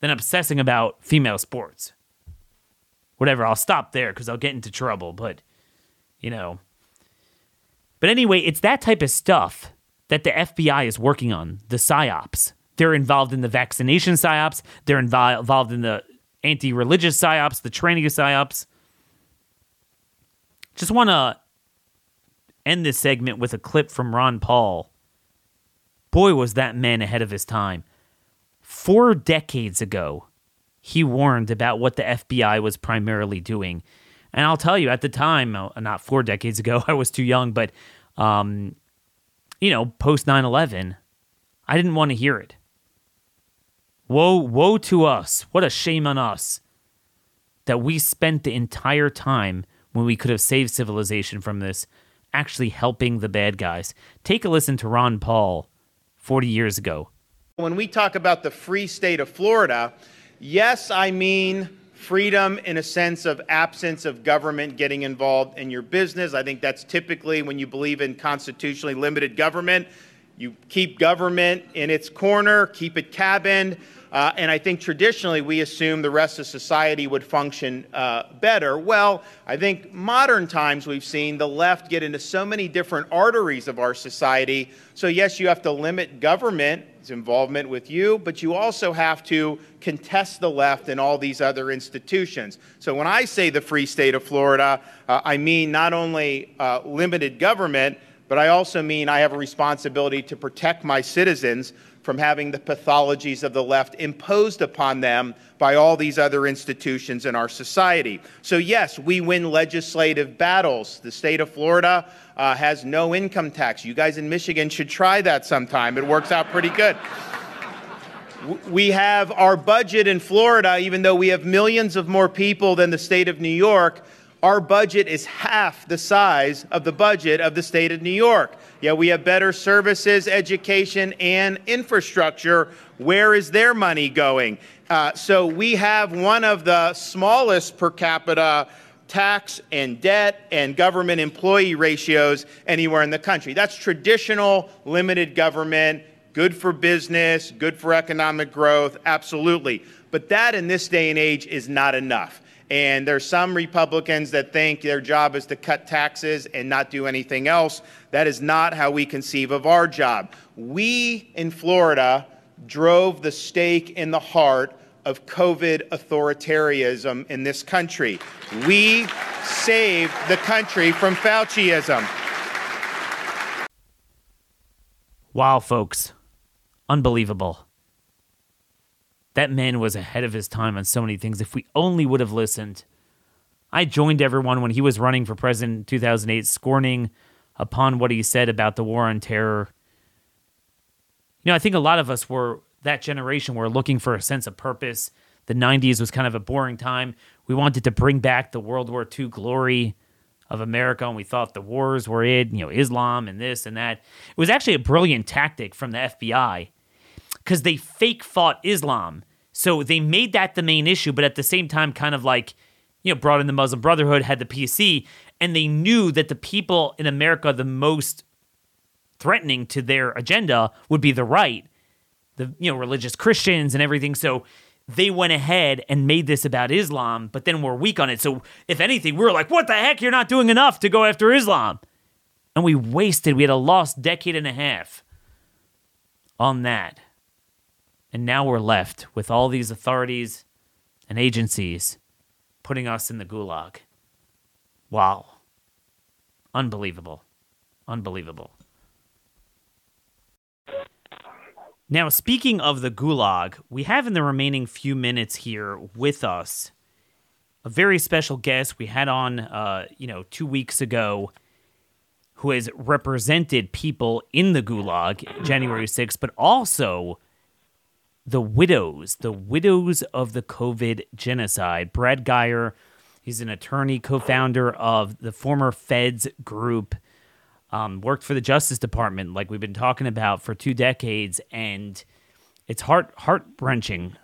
S2: than obsessing about female sports. Whatever, I'll stop there because I'll get into trouble, but, you know. But anyway, it's that type of stuff that the FBI is working on the psyops. They're involved in the vaccination psyops, they're invo- involved in the anti religious psyops, the training psyops. Just want to end this segment with a clip from Ron Paul boy, was that man ahead of his time. Four decades ago, he warned about what the FBI was primarily doing. And I'll tell you, at the time, uh, not four decades ago, [laughs] I was too young, but, um, you know, post 9 11, I didn't want to hear it. Woe, woe to us. What a shame on us that we spent the entire time when we could have saved civilization from this actually helping the bad guys. Take a listen to Ron Paul 40 years ago.
S3: When we talk about the free state of Florida, yes, I mean freedom in a sense of absence of government getting involved in your business. I think that's typically when you believe in constitutionally limited government. You keep government in its corner, keep it cabined. Uh, and I think traditionally we assume the rest of society would function uh, better. Well, I think modern times we've seen the left get into so many different arteries of our society. So, yes, you have to limit government's involvement with you, but you also have to contest the left in all these other institutions. So, when I say the free state of Florida, uh, I mean not only uh, limited government, but I also mean I have a responsibility to protect my citizens from having the pathologies of the left imposed upon them by all these other institutions in our society. So, yes, we win legislative battles. The state of Florida uh, has no income tax. You guys in Michigan should try that sometime. It works out pretty good. We have our budget in Florida, even though we have millions of more people than the state of New York, our budget is half the size of the budget of the state of New York. Yet we have better services, education, and infrastructure. Where is their money going? Uh, so we have one of the smallest per capita tax and debt and government employee ratios anywhere in the country. That's traditional limited government, good for business, good for economic growth, absolutely. But that in this day and age is not enough. And there's some Republicans that think their job is to cut taxes and not do anything else. That is not how we conceive of our job. We in Florida drove the stake in the heart of COVID authoritarianism in this country. We saved the country from Fauciism.
S2: Wow, folks. Unbelievable that man was ahead of his time on so many things. If we only would have listened. I joined everyone when he was running for president in 2008, scorning upon what he said about the war on terror. You know, I think a lot of us were that generation were looking for a sense of purpose. The 90s was kind of a boring time. We wanted to bring back the World War II glory of America, and we thought the wars were it, you know, Islam and this and that. It was actually a brilliant tactic from the FBI because they fake fought Islam. So they made that the main issue, but at the same time, kind of like, you know, brought in the Muslim Brotherhood, had the PC, and they knew that the people in America the most threatening to their agenda would be the right, the you know religious Christians and everything. So they went ahead and made this about Islam, but then we're weak on it. So if anything, we are like, what the heck? You're not doing enough to go after Islam. And we wasted, we had a lost decade and a half on that. And now we're left with all these authorities and agencies putting us in the gulag. Wow. Unbelievable. Unbelievable. Now, speaking of the gulag, we have in the remaining few minutes here with us a very special guest we had on, uh, you know, two weeks ago who has represented people in the gulag January 6th, but also the widows, the widows of the COVID genocide. Brad Geyer, he's an attorney, co founder of the former Feds group, um, worked for the Justice Department, like we've been talking about for two decades. And it's heart heart wrenching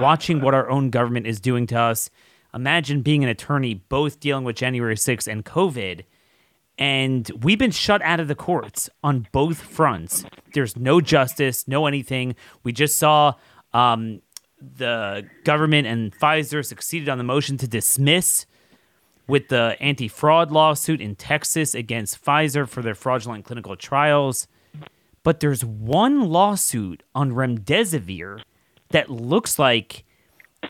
S2: watching what our own government is doing to us. Imagine being an attorney, both dealing with January 6th and COVID and we've been shut out of the courts on both fronts. There's no justice, no anything. We just saw um, the government and Pfizer succeeded on the motion to dismiss with the anti fraud lawsuit in Texas against Pfizer for their fraudulent clinical trials. But there's one lawsuit on remdesivir that looks like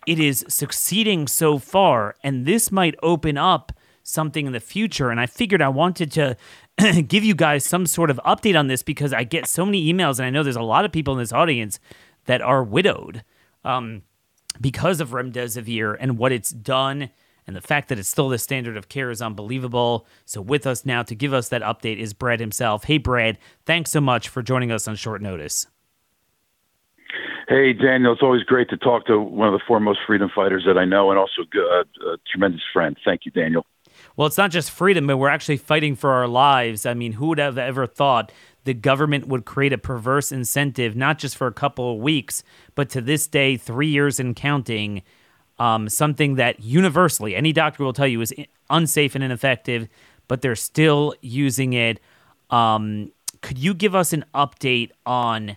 S2: it is succeeding so far, and this might open up something in the future. And I figured I wanted to [clears throat] give you guys some sort of update on this because I get so many emails, and I know there's a lot of people in this audience that are widowed um, because of remdesivir and what it's done. And the fact that it's still the standard of care is unbelievable. So, with us now to give us that update is Brad himself. Hey, Brad, thanks so much for joining us on short notice.
S4: Hey, Daniel, it's always great to talk to one of the foremost freedom fighters that I know and also a, a tremendous friend. Thank you, Daniel.
S2: Well, it's not just freedom, but we're actually fighting for our lives. I mean, who would have ever thought the government would create a perverse incentive, not just for a couple of weeks, but to this day, three years and counting, um, something that universally any doctor will tell you is unsafe and ineffective, but they're still using it. Um, could you give us an update on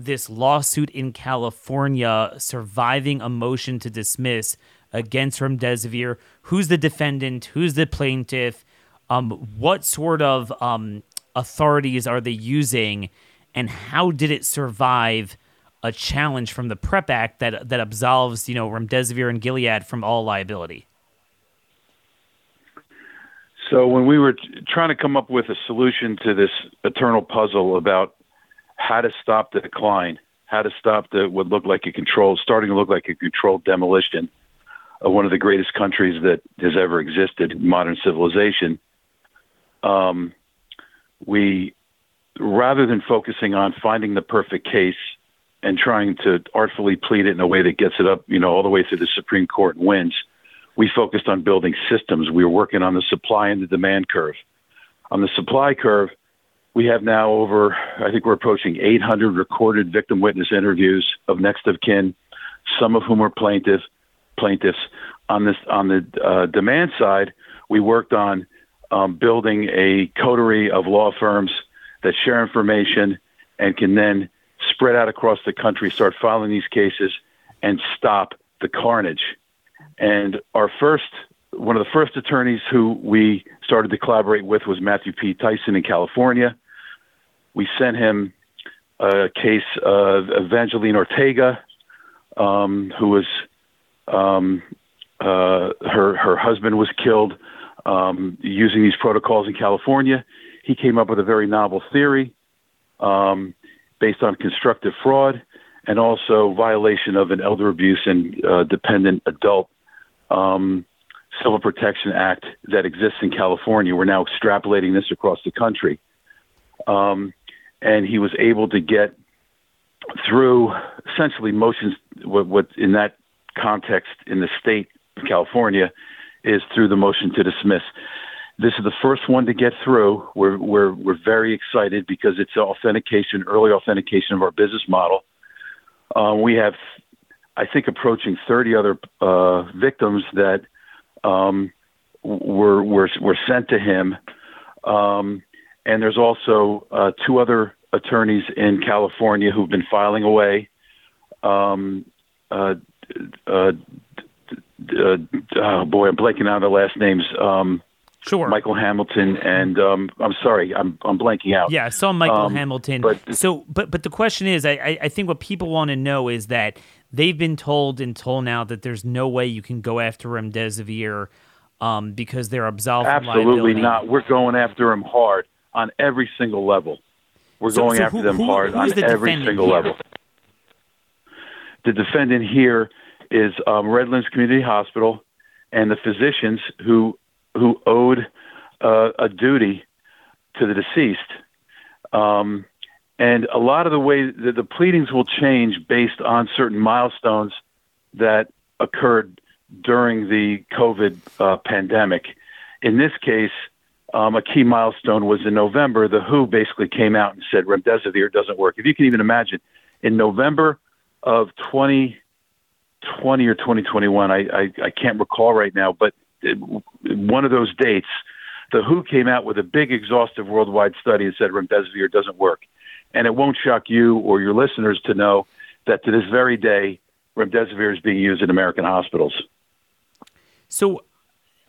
S2: this lawsuit in California surviving a motion to dismiss against remdesivir? Who's the defendant? Who's the plaintiff? Um, what sort of um, authorities are they using, and how did it survive a challenge from the PREP Act that that absolves you know remdesivir and Gilead from all liability?
S4: So when we were trying to come up with a solution to this eternal puzzle about how to stop the decline, how to stop the what looked like a controlled, starting to look like a controlled demolition one of the greatest countries that has ever existed in modern civilization, um, we rather than focusing on finding the perfect case and trying to artfully plead it in a way that gets it up, you know, all the way through the Supreme Court and wins we focused on building systems. We were working on the supply and the demand curve. On the supply curve, we have now over, I think we're approaching 800 recorded victim witness interviews of next of kin, some of whom are plaintiffs. Plaintiffs on this on the uh, demand side, we worked on um, building a coterie of law firms that share information and can then spread out across the country, start filing these cases, and stop the carnage and our first, one of the first attorneys who we started to collaborate with was Matthew P. Tyson in California. We sent him a case of Evangeline Ortega, um, who was um, uh, her her husband was killed um, using these protocols in California. He came up with a very novel theory um, based on constructive fraud and also violation of an elder abuse and uh, dependent adult um, Civil Protection Act that exists in California. We're now extrapolating this across the country. Um, and he was able to get through essentially motions, what, what in that context in the state of California is through the motion to dismiss. This is the first one to get through. We're, we're, we're very excited because it's authentication, early authentication of our business model. Uh, we have I think approaching 30 other uh, victims that um, were, were were sent to him, um, and there's also uh, two other attorneys in California who've been filing away. Um, uh, uh, uh oh boy, I'm blanking out the last names. Um,
S2: Sure.
S4: Michael Hamilton and um, I'm sorry, I'm I'm blanking out.
S2: Yeah, I saw Michael um, Hamilton. But so, but but the question is, I I think what people want to know is that they've been told until now that there's no way you can go after remdesivir um, because they're absolved.
S4: Absolutely not. We're going after them hard on every single level. We're so, going so after who, them who, hard on every single here? level. The defendant here is um, Redlands Community Hospital and the physicians who who owed uh, a duty to the deceased. Um, and a lot of the way that the pleadings will change based on certain milestones that occurred during the COVID uh, pandemic. In this case, um, a key milestone was in November. The WHO basically came out and said remdesivir doesn't work. If you can even imagine, in November of 2020 or 2021, I, I, I can't recall right now, but one of those dates, the WHO came out with a big, exhaustive worldwide study and said remdesivir doesn't work. And it won't shock you or your listeners to know that to this very day, remdesivir is being used in American hospitals.
S2: So,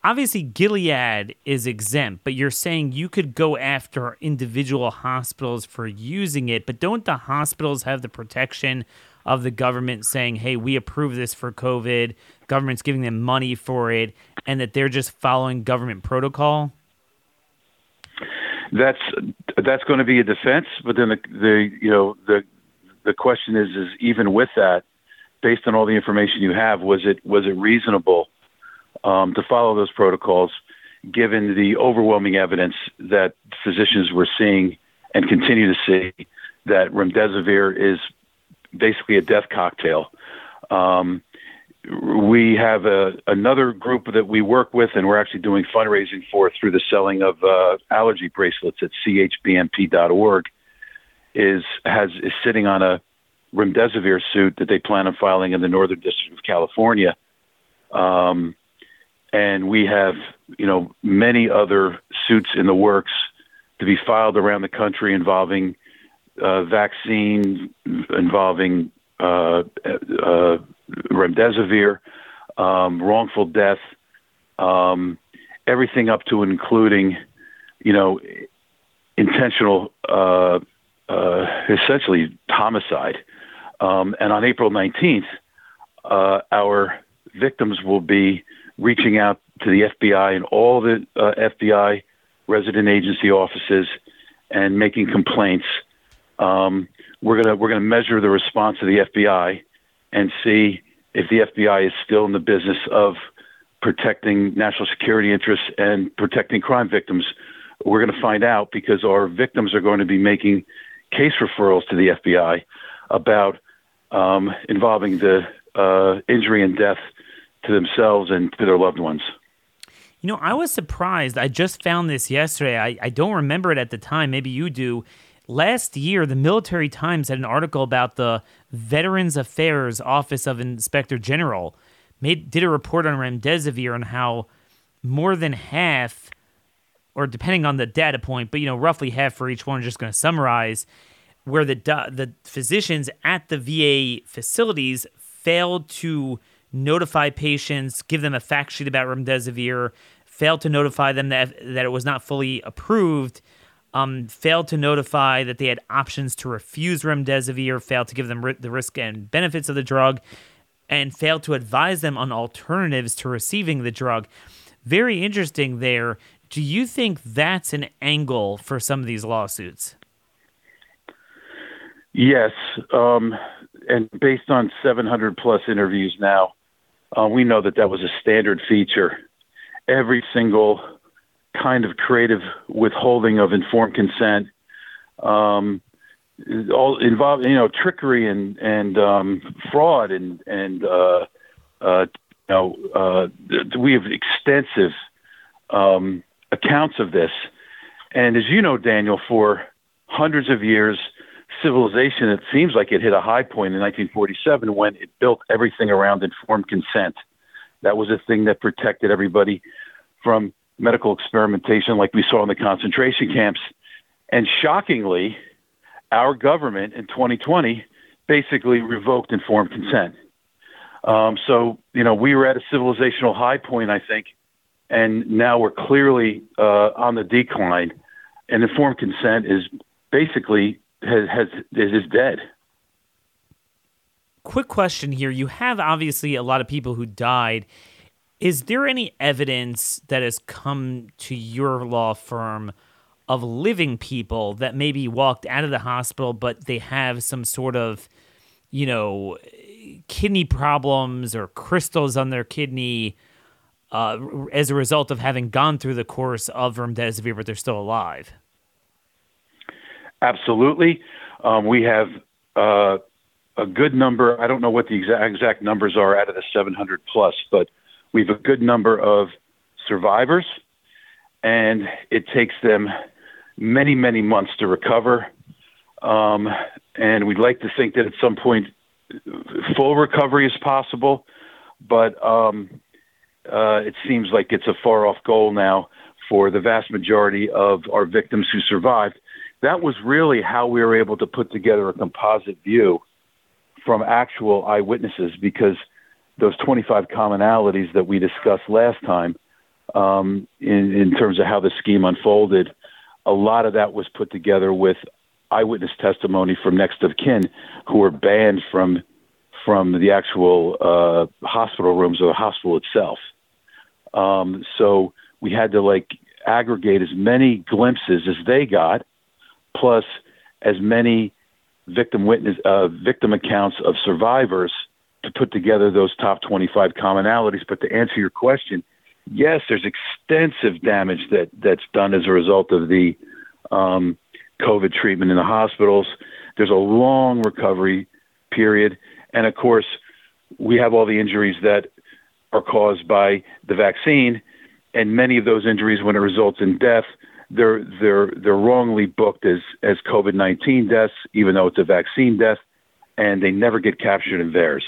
S2: obviously, Gilead is exempt, but you're saying you could go after individual hospitals for using it, but don't the hospitals have the protection of the government saying, hey, we approve this for COVID, government's giving them money for it, and that they're just following government protocol?
S4: That's that's going to be a defense, but then the, the you know the the question is is even with that, based on all the information you have, was it was it reasonable um, to follow those protocols, given the overwhelming evidence that physicians were seeing and continue to see that remdesivir is basically a death cocktail. Um, we have a, another group that we work with, and we're actually doing fundraising for through the selling of uh, allergy bracelets at chbmp.org. Is has is sitting on a remdesivir suit that they plan on filing in the Northern District of California, Um, and we have, you know, many other suits in the works to be filed around the country involving uh, vaccine, involving uh, uh, remdesivir, um, wrongful death, um, everything up to including, you know, intentional, uh, uh, essentially homicide. Um, and on April 19th, uh, our victims will be reaching out to the FBI and all the FBI resident agency offices and making complaints. Um, we're gonna we're gonna measure the response of the FBI and see if the FBI is still in the business of protecting national security interests and protecting crime victims. We're going to find out because our victims are going to be making case referrals to the FBI about um, involving the uh, injury and death to themselves and to their loved ones.
S2: You know, I was surprised. I just found this yesterday. I, I don't remember it at the time. Maybe you do. Last year, the Military Times had an article about the Veterans Affairs Office of Inspector General made did a report on remdesivir and how more than half, or depending on the data point, but you know roughly half for each one. I'm just going to summarize where the the physicians at the VA facilities failed to notify patients, give them a fact sheet about remdesivir, failed to notify them that that it was not fully approved. Um, failed to notify that they had options to refuse remdesivir, failed to give them ri- the risk and benefits of the drug, and failed to advise them on alternatives to receiving the drug. Very interesting there. Do you think that's an angle for some of these lawsuits?
S4: Yes. Um, and based on 700 plus interviews now, uh, we know that that was a standard feature. Every single kind of creative withholding of informed consent, um, all involved, you know, trickery and and um, fraud and and uh, uh, you know, uh, we have extensive um, accounts of this. And as you know, Daniel, for hundreds of years, civilization it seems like it hit a high point in 1947 when it built everything around informed consent. That was a thing that protected everybody from medical experimentation, like we saw in the concentration camps. And shockingly, our government in 2020 basically revoked informed consent. Um, so, you know, we were at a civilizational high point, I think, and now we're clearly uh, on the decline. And informed consent is basically has, has is dead.
S2: Quick question here: You have obviously a lot of people who died. Is there any evidence that has come to your law firm? of living people that maybe walked out of the hospital, but they have some sort of, you know, kidney problems or crystals on their kidney uh, as a result of having gone through the course of remdesivir, but they're still alive.
S4: Absolutely. Um, we have uh, a good number. I don't know what the exact, exact numbers are out of the 700 plus, but we have a good number of survivors, and it takes them many, many months to recover. Um, and we'd like to think that at some point full recovery is possible, but um, uh, it seems like it's a far off goal now for the vast majority of our victims who survived. That was really how we were able to put together a composite view from actual eyewitnesses because those 25 commonalities that we discussed last time um, in, in terms of how the scheme unfolded a lot of that was put together with eyewitness testimony from next of kin who were banned from from the actual uh, hospital rooms or the hospital itself. Um, so we had to like aggregate as many glimpses as they got, plus as many victim witness uh, victim accounts of survivors to put together those top 25 commonalities. But to answer your question, yes, there's extensive damage that that's done as a result of the um, COVID treatment in the hospitals. There's a long recovery period, and of course, we have all the injuries that are caused by the vaccine, and many of those injuries, when it results in death, they're they're they're wrongly booked as as COVID nineteen deaths, even though it's a vaccine death, and they never get captured in VAERS.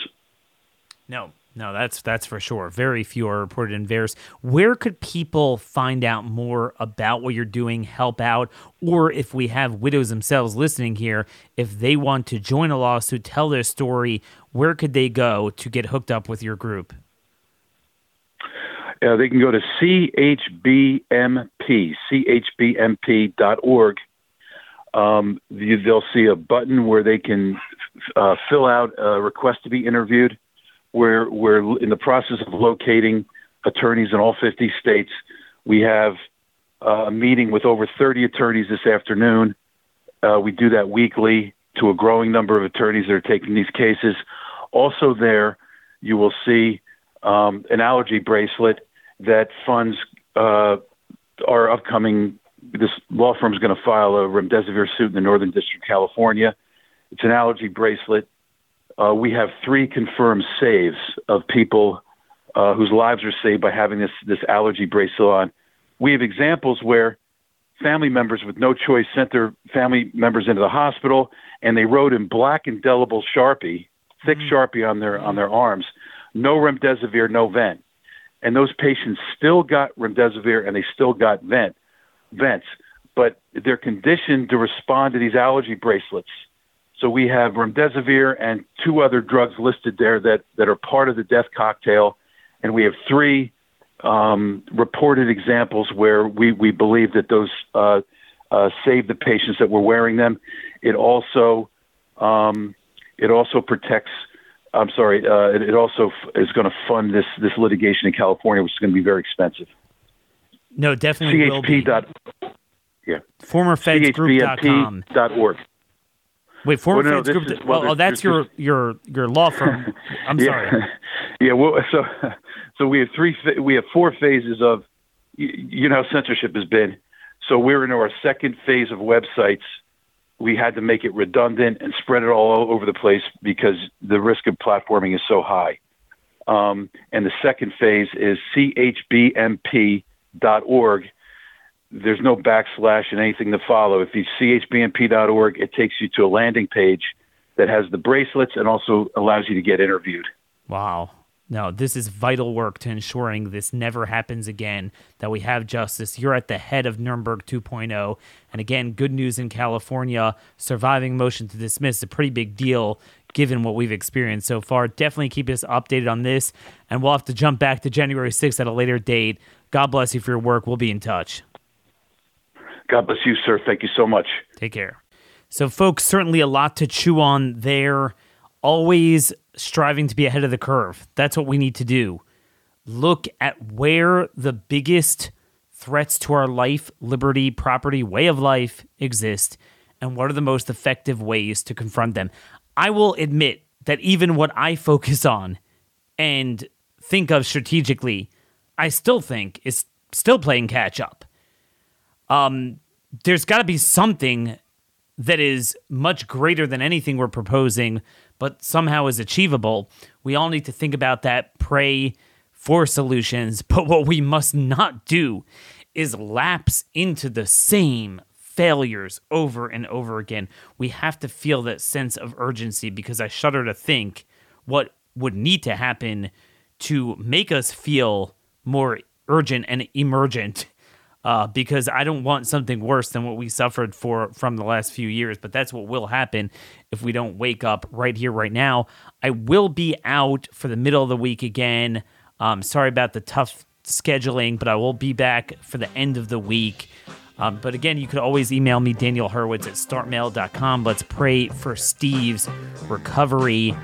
S2: No, No, that's that's for sure. Very few are reported in VAERS. Where could people find out more about what you're doing, help out, or if we have widows themselves listening here, if they want to join a lawsuit, tell their story, where could they go to get hooked up with your group?
S4: Uh, they can go to chbmp, chbmp.org. Um, they'll see a button where they can uh, fill out a request to be interviewed. We're, we're in the process of locating attorneys in all 50 states. We have uh, a meeting with over 30 attorneys this afternoon. Uh, we do that weekly to a growing number of attorneys that are taking these cases. Also, there you will see um, an allergy bracelet that funds uh, our upcoming. This law firm is going to file a remdesivir suit in the Northern District of California. It's an allergy bracelet. Uh, we have three confirmed saves of people uh, whose lives are saved by having this this allergy bracelet on. We have examples where family members with no choice sent their family members into the hospital, and they wrote in black indelible sharpie, thick mm-hmm. sharpie on their on their arms, no remdesivir, no vent and those patients still got remdesivir and they still got vent vents, but they're conditioned to respond to these allergy bracelets. So we have remdesivir and two other drugs listed there that that are part of the death cocktail, and we have three um, reported examples where we we believe that those uh, uh, saved the patients that were wearing them. It also um, it also protects I'm sorry. Uh, it, it, also f- is going to fund this this litigation in California, which is going to be very expensive.
S2: No, definitely CHP will be.
S4: Dot, yeah.
S2: Formerfedsgroup.com.
S4: Dot org.
S2: Wait, former well, no, Group. well, oh, that's your your your law firm. [laughs] I'm
S4: yeah.
S2: sorry. [laughs]
S4: yeah. Well, so so we have three. We have four phases of. You know how censorship has been. So we're in our second phase of websites we had to make it redundant and spread it all over the place because the risk of platforming is so high. Um, and the second phase is chbmp.org. There's no backslash and anything to follow. If you chbmp.org, it takes you to a landing page that has the bracelets and also allows you to get interviewed.
S2: Wow. No, this is vital work to ensuring this never happens again, that we have justice. You're at the head of Nuremberg 2.0. And again, good news in California. Surviving motion to dismiss is a pretty big deal given what we've experienced so far. Definitely keep us updated on this. And we'll have to jump back to January 6th at a later date. God bless you for your work. We'll be in touch.
S4: God bless you, sir. Thank you so much.
S2: Take care. So, folks, certainly a lot to chew on there. Always striving to be ahead of the curve. That's what we need to do. Look at where the biggest threats to our life, liberty, property, way of life exist, and what are the most effective ways to confront them. I will admit that even what I focus on and think of strategically, I still think is still playing catch up. Um, there's got to be something that is much greater than anything we're proposing but somehow is achievable. We all need to think about that, pray for solutions. [laughs] But what we must not do is lapse into the same failures over and over again. We have to feel that sense of urgency because I shudder to think what would need to happen to make us feel more urgent and emergent uh, because I don't want something worse than what we suffered for from the last few years. But that's what will happen if we don't wake up right here, right now. I will be out for the middle of the week again. Um, sorry about the tough scheduling, but I will be back for the end of the week. Um, but again, you could always email me, Daniel Horowitz at startmail.com. Let's pray for Steve's recovery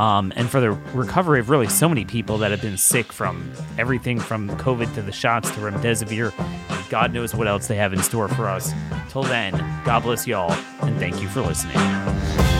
S2: um, and for the recovery of really so many people that have been sick from everything from COVID to the shots to remdesivir. God knows what else they have in store for us. Till then, God bless y'all, and thank you for listening.